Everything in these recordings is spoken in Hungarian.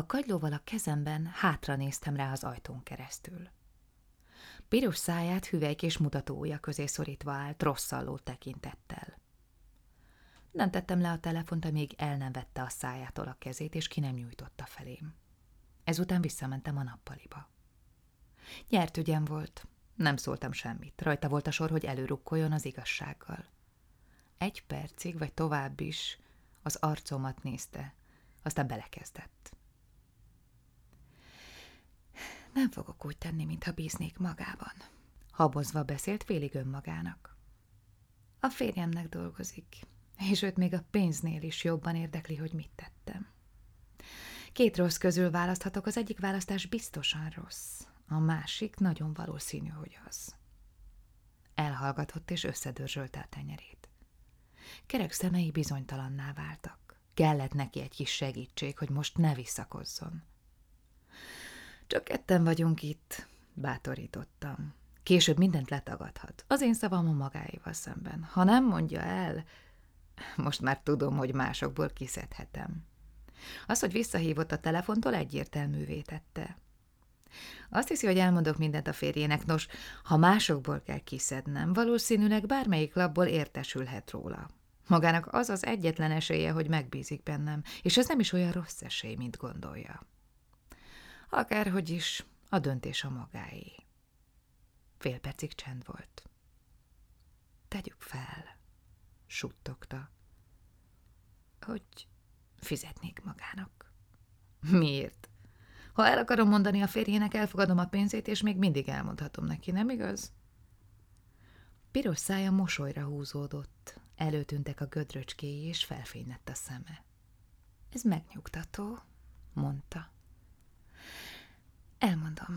A kagylóval a kezemben hátra néztem rá az ajtón keresztül. Piros száját hüvelykés mutatója közé szorítva állt rosszalló tekintettel. Nem tettem le a telefont, amíg el nem vette a szájától a kezét, és ki nem nyújtotta felém. Ezután visszamentem a nappaliba. Nyert ügyem volt, nem szóltam semmit. Rajta volt a sor, hogy előrukkoljon az igazsággal. Egy percig, vagy tovább is az arcomat nézte, aztán belekezdett. Nem fogok úgy tenni, mintha bíznék magában. Habozva beszélt félig önmagának. A férjemnek dolgozik, és őt még a pénznél is jobban érdekli, hogy mit tettem. Két rossz közül választhatok, az egyik választás biztosan rossz, a másik nagyon valószínű, hogy az. Elhallgatott és összedörzsölte a tenyerét. Kerek szemei bizonytalanná váltak. Kellett neki egy kis segítség, hogy most ne visszakozzon. Csak ketten vagyunk itt, bátorítottam. Később mindent letagadhat. Az én szavam a magáival szemben. Ha nem mondja el, most már tudom, hogy másokból kiszedhetem. Az, hogy visszahívott a telefontól, egyértelművé tette. Azt hiszi, hogy elmondok mindent a férjének, nos, ha másokból kell kiszednem, valószínűleg bármelyik labból értesülhet róla. Magának az az egyetlen esélye, hogy megbízik bennem, és ez nem is olyan rossz esély, mint gondolja. Akárhogy is, a döntés a magáé. Fél percig csend volt. Tegyük fel, suttogta, hogy fizetnék magának. Miért? Ha el akarom mondani a férjének, elfogadom a pénzét, és még mindig elmondhatom neki, nem igaz? Piros szája mosolyra húzódott, előtűntek a gödröcskéi, és felfénylett a szeme. Ez megnyugtató, mondta. Elmondom.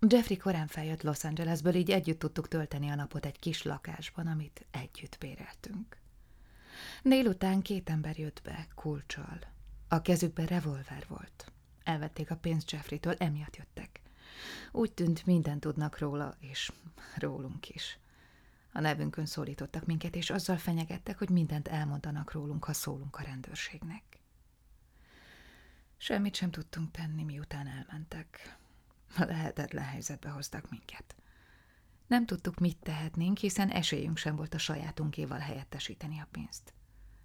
Jeffrey korán feljött Los Angelesből, így együtt tudtuk tölteni a napot egy kis lakásban, amit együtt béreltünk. Délután két ember jött be, kulcsal. A kezükben revolver volt. Elvették a pénzt Jeffrey-től, emiatt jöttek. Úgy tűnt, minden tudnak róla, és rólunk is. A nevünkön szólítottak minket, és azzal fenyegettek, hogy mindent elmondanak rólunk, ha szólunk a rendőrségnek. Semmit sem tudtunk tenni, miután elmentek. Lehetetlen helyzetbe hoztak minket. Nem tudtuk, mit tehetnénk, hiszen esélyünk sem volt a sajátunkéval helyettesíteni a pénzt.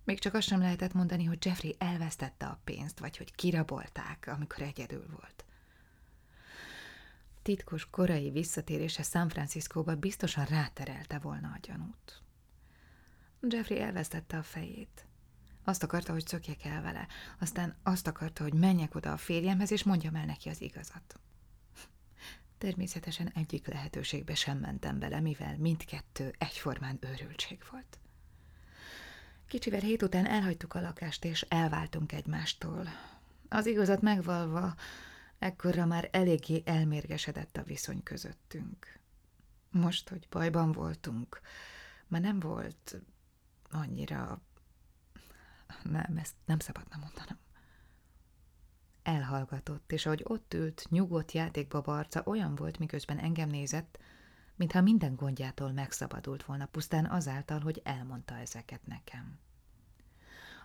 Még csak azt sem lehetett mondani, hogy Jeffrey elvesztette a pénzt, vagy hogy kirabolták, amikor egyedül volt. Titkos korai visszatérése San Franciscóba biztosan ráterelte volna a gyanút. Jeffrey elvesztette a fejét. Azt akarta, hogy szökjek el vele, aztán azt akarta, hogy menjek oda a férjemhez, és mondjam el neki az igazat. Természetesen egyik lehetőségbe sem mentem bele, mivel mindkettő egyformán őrültség volt. Kicsivel hét után elhagytuk a lakást, és elváltunk egymástól. Az igazat megvalva, ekkorra már eléggé elmérgesedett a viszony közöttünk. Most, hogy bajban voltunk, már nem volt annyira... Nem, ezt nem szabadna mondanom. Elhallgatott, és ahogy ott ült, nyugodt játékba barca olyan volt, miközben engem nézett, mintha minden gondjától megszabadult volna, pusztán azáltal, hogy elmondta ezeket nekem.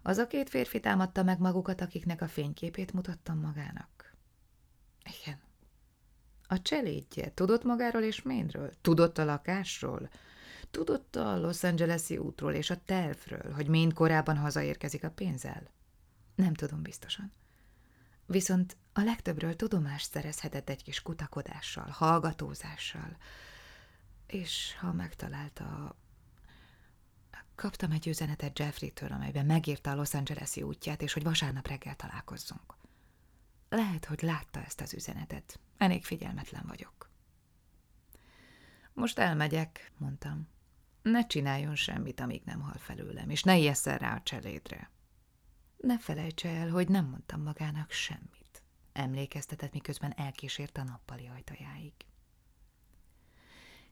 Az a két férfi támadta meg magukat, akiknek a fényképét mutattam magának. Igen. A cselédje tudott magáról és ménről? Tudott a lakásról? Tudott a Los Angeles-i útról és a tervről, hogy mind korábban hazaérkezik a pénzzel? Nem tudom biztosan. Viszont a legtöbbről tudomást szerezhetett egy kis kutakodással, hallgatózással, és ha megtalálta Kaptam egy üzenetet Jeffrey-től, amelyben megírta a Los Angeles-i útját, és hogy vasárnap reggel találkozzunk. Lehet, hogy látta ezt az üzenetet. Elég figyelmetlen vagyok. Most elmegyek, mondtam. Ne csináljon semmit, amíg nem hal felőlem, és ne ijesszel rá a cselédre. Ne felejtse el, hogy nem mondtam magának semmit. Emlékeztetett, miközben elkísért a nappali ajtajáig.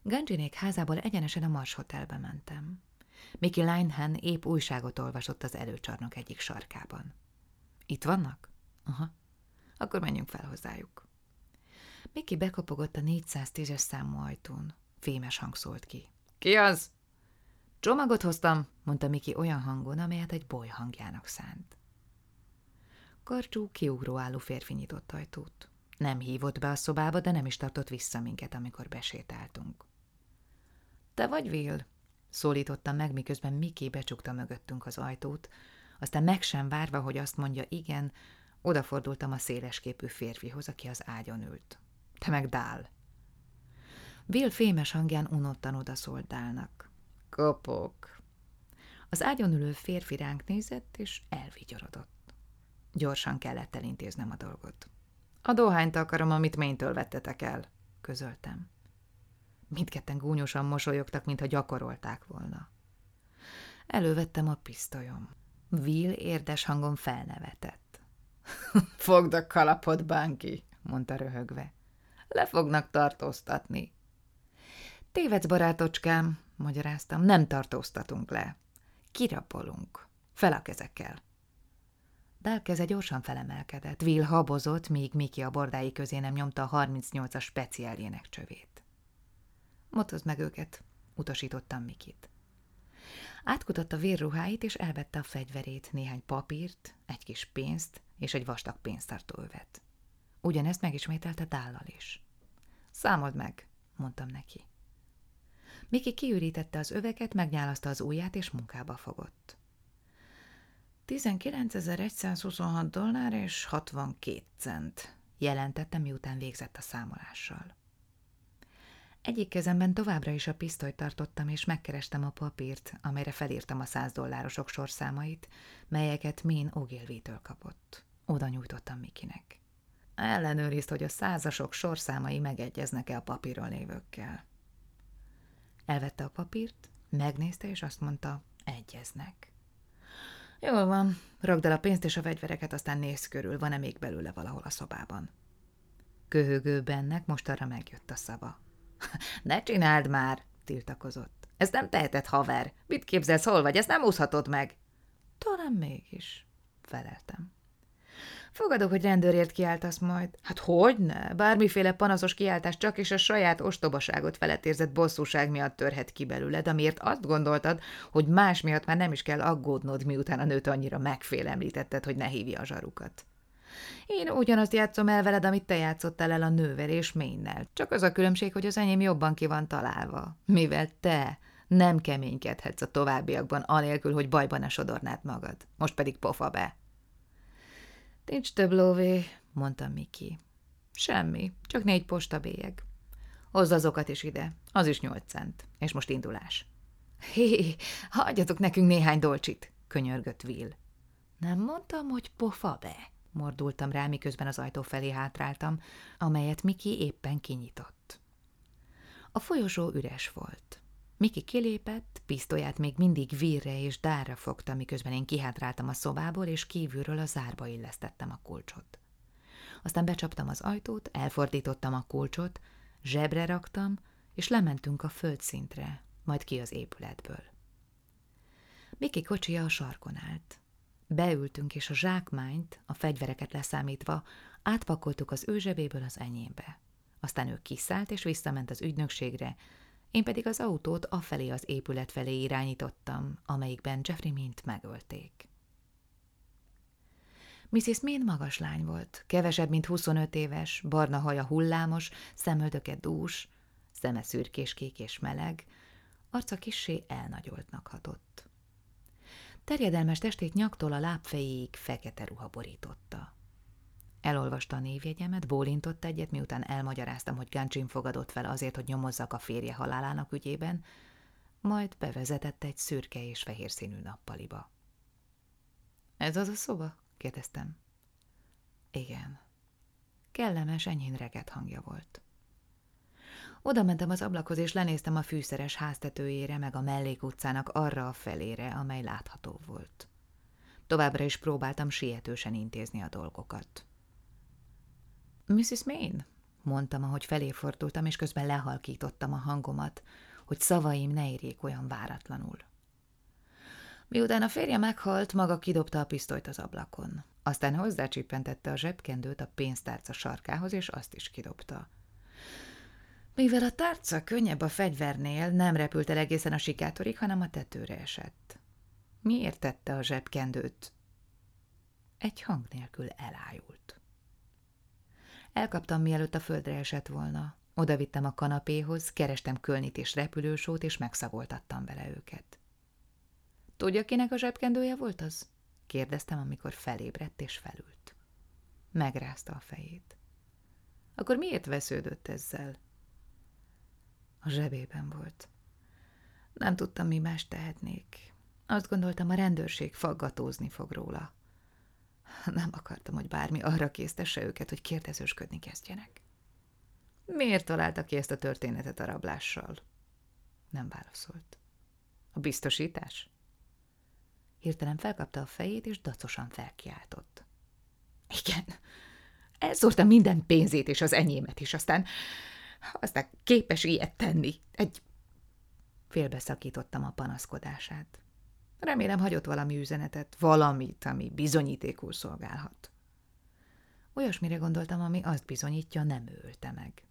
Ganjinék házából egyenesen a Mars Hotelbe mentem. Mickey Linehan épp újságot olvasott az előcsarnok egyik sarkában. Itt vannak? Aha. Akkor menjünk fel hozzájuk. Mickey bekopogott a 410-es számú ajtón. Fémes hang szólt ki. Ki az? Csomagot hoztam, mondta Miki olyan hangon, amelyet egy boly hangjának szánt. Karcsú, kiugró álló férfi nyitott ajtót. Nem hívott be a szobába, de nem is tartott vissza minket, amikor besétáltunk. Te vagy, Will? Szólítottam meg, miközben Miki becsukta mögöttünk az ajtót, aztán meg sem várva, hogy azt mondja igen, odafordultam a szélesképű férfihoz, aki az ágyon ült. Te meg Dál. Will fémes hangján unottan odaszólt Dálnak. Kopok. Az ágyon ülő férfi ránk nézett, és elvigyorodott. Gyorsan kellett elintéznem a dolgot. A dohányt akarom, amit ménytől vettetek el, közöltem. Mindketten gúnyosan mosolyogtak, mintha gyakorolták volna. Elővettem a pisztolyom. Will érdes hangon felnevetett. Fogd a kalapot, Banki, mondta röhögve. Le fognak tartóztatni. Tévedsz, barátocskám, magyaráztam, nem tartóztatunk le. Kirapolunk. Fel a kezekkel. Dál keze gyorsan felemelkedett. Will habozott, míg Miki a bordái közé nem nyomta a 38-as speciáljének csövét. Motozd meg őket, utasítottam Mikit. Átkutatta vérruháit, és elvette a fegyverét, néhány papírt, egy kis pénzt és egy vastag pénztartó övet. Ugyanezt megismételte Dállal is. Számold meg, mondtam neki. Miki kiürítette az öveket, megnyálaszta az ujját, és munkába fogott. 19.126 dollár és 62 cent, jelentette, miután végzett a számolással. Egyik kezemben továbbra is a pisztolyt tartottam, és megkerestem a papírt, amelyre felírtam a száz dollárosok sorszámait, melyeket Min Ogilvy-től kapott. Oda nyújtottam Mikinek. Ellenőrizd, hogy a százasok sorszámai megegyeznek-e a papíron lévőkkel. Elvette a papírt, megnézte, és azt mondta, egyeznek. Jól van, ragd el a pénzt és a fegyvereket, aztán nézz körül, van-e még belőle valahol a szobában. Köhögő bennek most arra megjött a szava. Ne csináld már, tiltakozott. Ez nem teheted, haver. Mit képzelsz, hol vagy? Ezt nem úszhatod meg. Talán mégis, feleltem. Fogadok, hogy rendőrért kiáltasz majd. Hát hogy ne? Bármiféle panaszos kiáltás csak és a saját ostobaságot felett érzett bosszúság miatt törhet ki belőled, amiért azt gondoltad, hogy más miatt már nem is kell aggódnod, miután a nőt annyira megfélemlítetted, hogy ne hívja a zsarukat. Én ugyanazt játszom el veled, amit te játszottál el a nővel és ménnel. Csak az a különbség, hogy az enyém jobban ki van találva. Mivel te nem keménykedhetsz a továbbiakban, anélkül, hogy bajban ne sodornád magad. Most pedig pofa be. Nincs több lóvé, mondta Miki. Semmi, csak négy postabélyeg. Hozd azokat is ide, az is nyolc cent, és most indulás. Hé, hagyjatok nekünk néhány dolcsit, könyörgött Will. Nem mondtam, hogy pofa be, mordultam rá, miközben az ajtó felé hátráltam, amelyet Miki éppen kinyitott. A folyosó üres volt. Miki kilépett, pisztolyát még mindig vírre és dárra fogta, miközben én kihátráltam a szobából, és kívülről a zárba illesztettem a kulcsot. Aztán becsaptam az ajtót, elfordítottam a kulcsot, zsebre raktam, és lementünk a földszintre, majd ki az épületből. Miki kocsia a sarkon állt. Beültünk, és a zsákmányt, a fegyvereket leszámítva, átpakoltuk az ő zsebéből az enyémbe. Aztán ő kiszállt, és visszament az ügynökségre, én pedig az autót afelé az épület felé irányítottam, amelyikben Jeffrey Mint megölték. Mrs. Main magas lány volt, kevesebb, mint 25 éves, barna haja hullámos, szemöldöke dús, szeme szürkés-kék és meleg, arca kissé elnagyoltnak hatott. Terjedelmes testét nyaktól a lábfejéig fekete ruha borította. Elolvasta a névjegyemet, bólintott egyet, miután elmagyaráztam, hogy Gancsin fogadott fel azért, hogy nyomozzak a férje halálának ügyében, majd bevezetett egy szürke és fehér színű nappaliba. Ez az a szoba? kérdeztem. Igen. Kellemes, enyhén reggett hangja volt. Oda mentem az ablakhoz, és lenéztem a fűszeres háztetőjére, meg a mellékutcának arra a felére, amely látható volt. Továbbra is próbáltam sietősen intézni a dolgokat. Mrs. Main, mondtam, ahogy felé fordultam, és közben lehalkítottam a hangomat, hogy szavaim ne érjék olyan váratlanul. Miután a férje meghalt, maga kidobta a pisztolyt az ablakon. Aztán hozzácsippentette a zsebkendőt a pénztárca sarkához, és azt is kidobta. Mivel a tárca könnyebb a fegyvernél, nem repült el egészen a sikátorig, hanem a tetőre esett. Miért tette a zsebkendőt? egy hang nélkül elájult. Elkaptam, mielőtt a földre esett volna. Oda vittem a kanapéhoz, kerestem kölnit és repülősót, és megszagoltattam vele őket. Tudja, kinek a zsebkendője volt az? kérdeztem, amikor felébredt és felült. Megrázta a fejét. Akkor miért vesződött ezzel? A zsebében volt. Nem tudtam, mi más tehetnék. Azt gondoltam, a rendőrség faggatózni fog róla. Nem akartam, hogy bármi arra késztesse őket, hogy kérdezősködni kezdjenek. Miért találta ki ezt a történetet a rablással? Nem válaszolt. A biztosítás? Hirtelen felkapta a fejét, és dacosan felkiáltott. Igen, elszórta minden pénzét és az enyémet is, aztán, aztán képes ilyet tenni. Egy... Félbeszakítottam a panaszkodását. Remélem hagyott valami üzenetet, valamit, ami bizonyítékul szolgálhat. Olyasmire gondoltam, ami azt bizonyítja, nem ő ölte meg.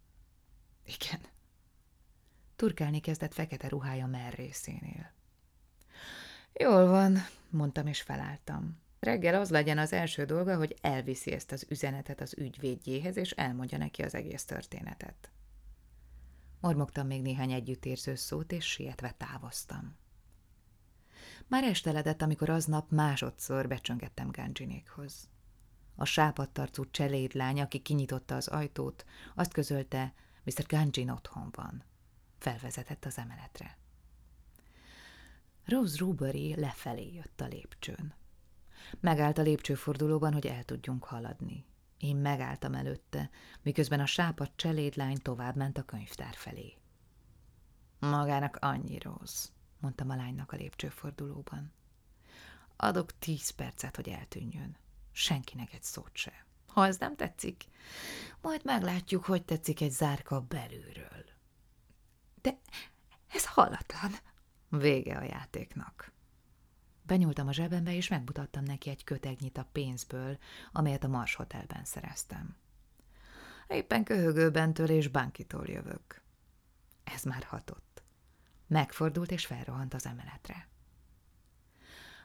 Igen. Turkálni kezdett fekete ruhája merrészénél. Jól van, mondtam és felálltam. Reggel az legyen az első dolga, hogy elviszi ezt az üzenetet az ügyvédjéhez, és elmondja neki az egész történetet. Mormogtam még néhány együttérző szót, és sietve távoztam. Már esteledett, amikor aznap másodszor becsöngettem Ganjinékhoz. A sápadtarcú cselédlány, aki kinyitotta az ajtót, azt közölte, Mr. Ganjin otthon van. Felvezetett az emeletre. Rose Rubery lefelé jött a lépcsőn. Megállt a lépcsőfordulóban, hogy el tudjunk haladni. Én megálltam előtte, miközben a sápad cselédlány tovább ment a könyvtár felé. Magának annyi rossz, mondtam a lánynak a lépcsőfordulóban. Adok tíz percet, hogy eltűnjön. Senkinek egy szót se. Ha ez nem tetszik, majd meglátjuk, hogy tetszik egy zárka belülről. De ez halatlan. Vége a játéknak. Benyúltam a zsebembe, és megmutattam neki egy kötegnyit a pénzből, amelyet a Mars Hotelben szereztem. Éppen köhögőbentől és Bankitól jövök. Ez már hatott. Megfordult és felrohant az emeletre.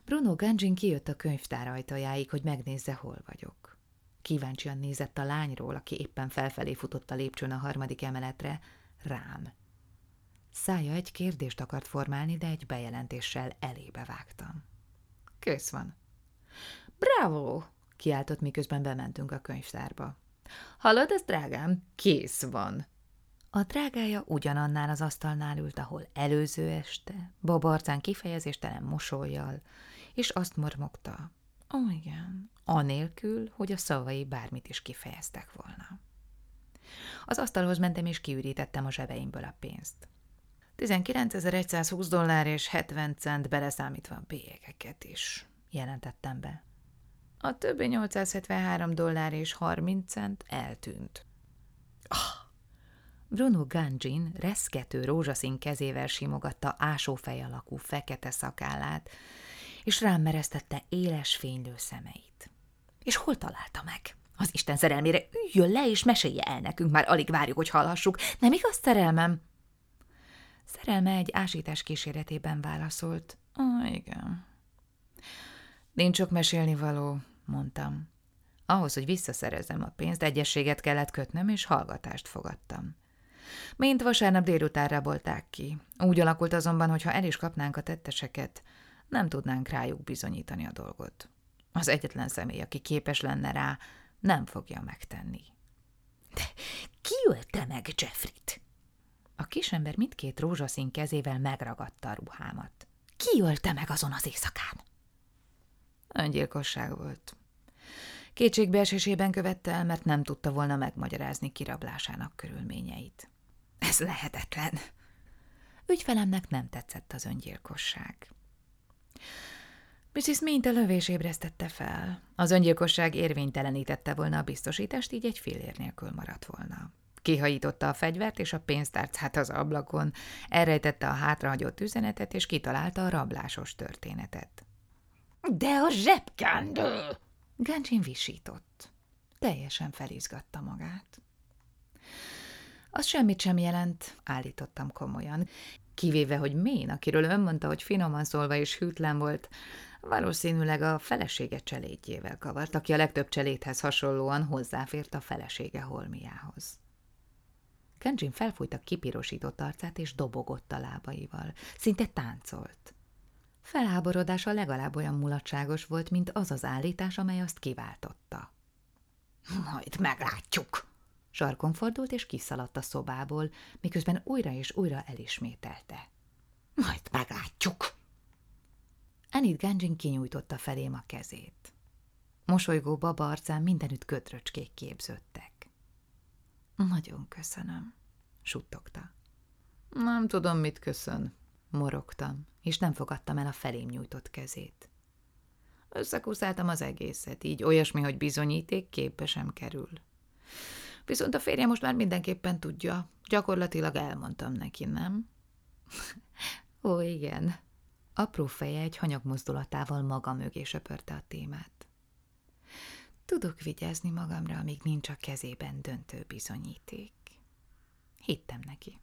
Bruno Ganjin kijött a könyvtár ajtajáig, hogy megnézze, hol vagyok. Kíváncsian nézett a lányról, aki éppen felfelé futott a lépcsőn a harmadik emeletre, rám. Szája egy kérdést akart formálni, de egy bejelentéssel elébe vágtam. Kész van. Bravo! kiáltott, miközben bementünk a könyvtárba. Hallod ez, drágám? Kész van. A drágája ugyanannál az asztalnál ült, ahol előző este, babarcán kifejezéstelen mosolyjal, és azt mormogta. Ó, oh, igen, anélkül, hogy a szavai bármit is kifejeztek volna. Az asztalhoz mentem, és kiürítettem a zsebeimből a pénzt. 19.120 dollár és 70 cent beleszámítva a bélyegeket is, jelentettem be. A többi 873 dollár és 30 cent eltűnt. Ah! Bruno Ganjin reszkető rózsaszín kezével simogatta ásófej alakú fekete szakállát, és rám mereztette éles fénylő szemeit. És hol találta meg? Az Isten szerelmére üljön le, és mesélje el nekünk, már alig várjuk, hogy hallhassuk. Nem igaz, szerelmem? Szerelme egy ásítás kíséretében válaszolt. Ah, igen. Nincs sok mesélni való, mondtam. Ahhoz, hogy visszaszerezzem a pénzt, egyességet kellett kötnöm, és hallgatást fogadtam. Mint vasárnap délután rabolták ki. Úgy alakult azonban, hogy ha el is kapnánk a tetteseket, nem tudnánk rájuk bizonyítani a dolgot. Az egyetlen személy, aki képes lenne rá, nem fogja megtenni. De ki ölte meg Jeffrit? A kisember mindkét rózsaszín kezével megragadta a ruhámat. Ki ölte meg azon az éjszakán? Öngyilkosság volt. Kétségbeesésében követte el, mert nem tudta volna megmagyarázni kirablásának körülményeit. Ez lehetetlen. Ügyfelemnek nem tetszett az öngyilkosság. Mrs. Mint a lövés ébresztette fel. Az öngyilkosság érvénytelenítette volna a biztosítást, így egy félér nélkül maradt volna. Kihajította a fegyvert és a pénztárcát az ablakon, elrejtette a hátrahagyott üzenetet, és kitalálta a rablásos történetet. De a zsebkendő! Gancsin visított. Teljesen felizgatta magát. Az semmit sem jelent, állítottam komolyan. Kivéve, hogy Mén, akiről ön mondta, hogy finoman szólva és hűtlen volt, valószínűleg a felesége cselédjével kavart, aki a legtöbb cselédhez hasonlóan hozzáfért a felesége holmiához. Kenjin felfújta kipirosított arcát, és dobogott a lábaival. Szinte táncolt. Felháborodása legalább olyan mulatságos volt, mint az az állítás, amely azt kiváltotta. Majd meglátjuk! Sarkon fordult, és kiszaladt a szobából, miközben újra és újra elismételte. Majd meglátjuk! Enid Ganjin kinyújtotta felém a kezét. Mosolygó baba arcán mindenütt kötröcskék képződtek. Nagyon köszönöm, suttogta. Nem tudom, mit köszön, morogtam, és nem fogadtam el a felém nyújtott kezét. Összekuszáltam az egészet, így olyasmi, hogy bizonyíték képbe sem kerül. Viszont a férje most már mindenképpen tudja. Gyakorlatilag elmondtam neki, nem? Ó, igen. Apró feje egy hanyag mozdulatával maga mögé söpörte a témát. Tudok vigyázni magamra, amíg nincs a kezében döntő bizonyíték. Hittem neki.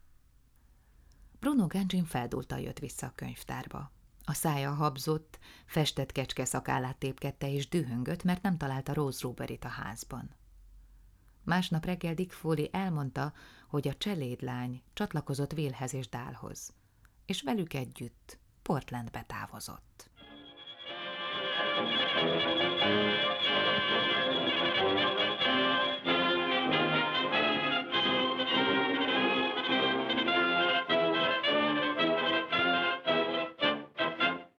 Bruno Gangin feldulta jött vissza a könyvtárba. A szája habzott, festett kecske szakállát tépkedte és dühöngött, mert nem találta Rose Ruberit a házban. Másnap reggel Dick Foley elmondta, hogy a cselédlány csatlakozott Vélhez és Dálhoz, és velük együtt Portlandbe távozott. Thank you.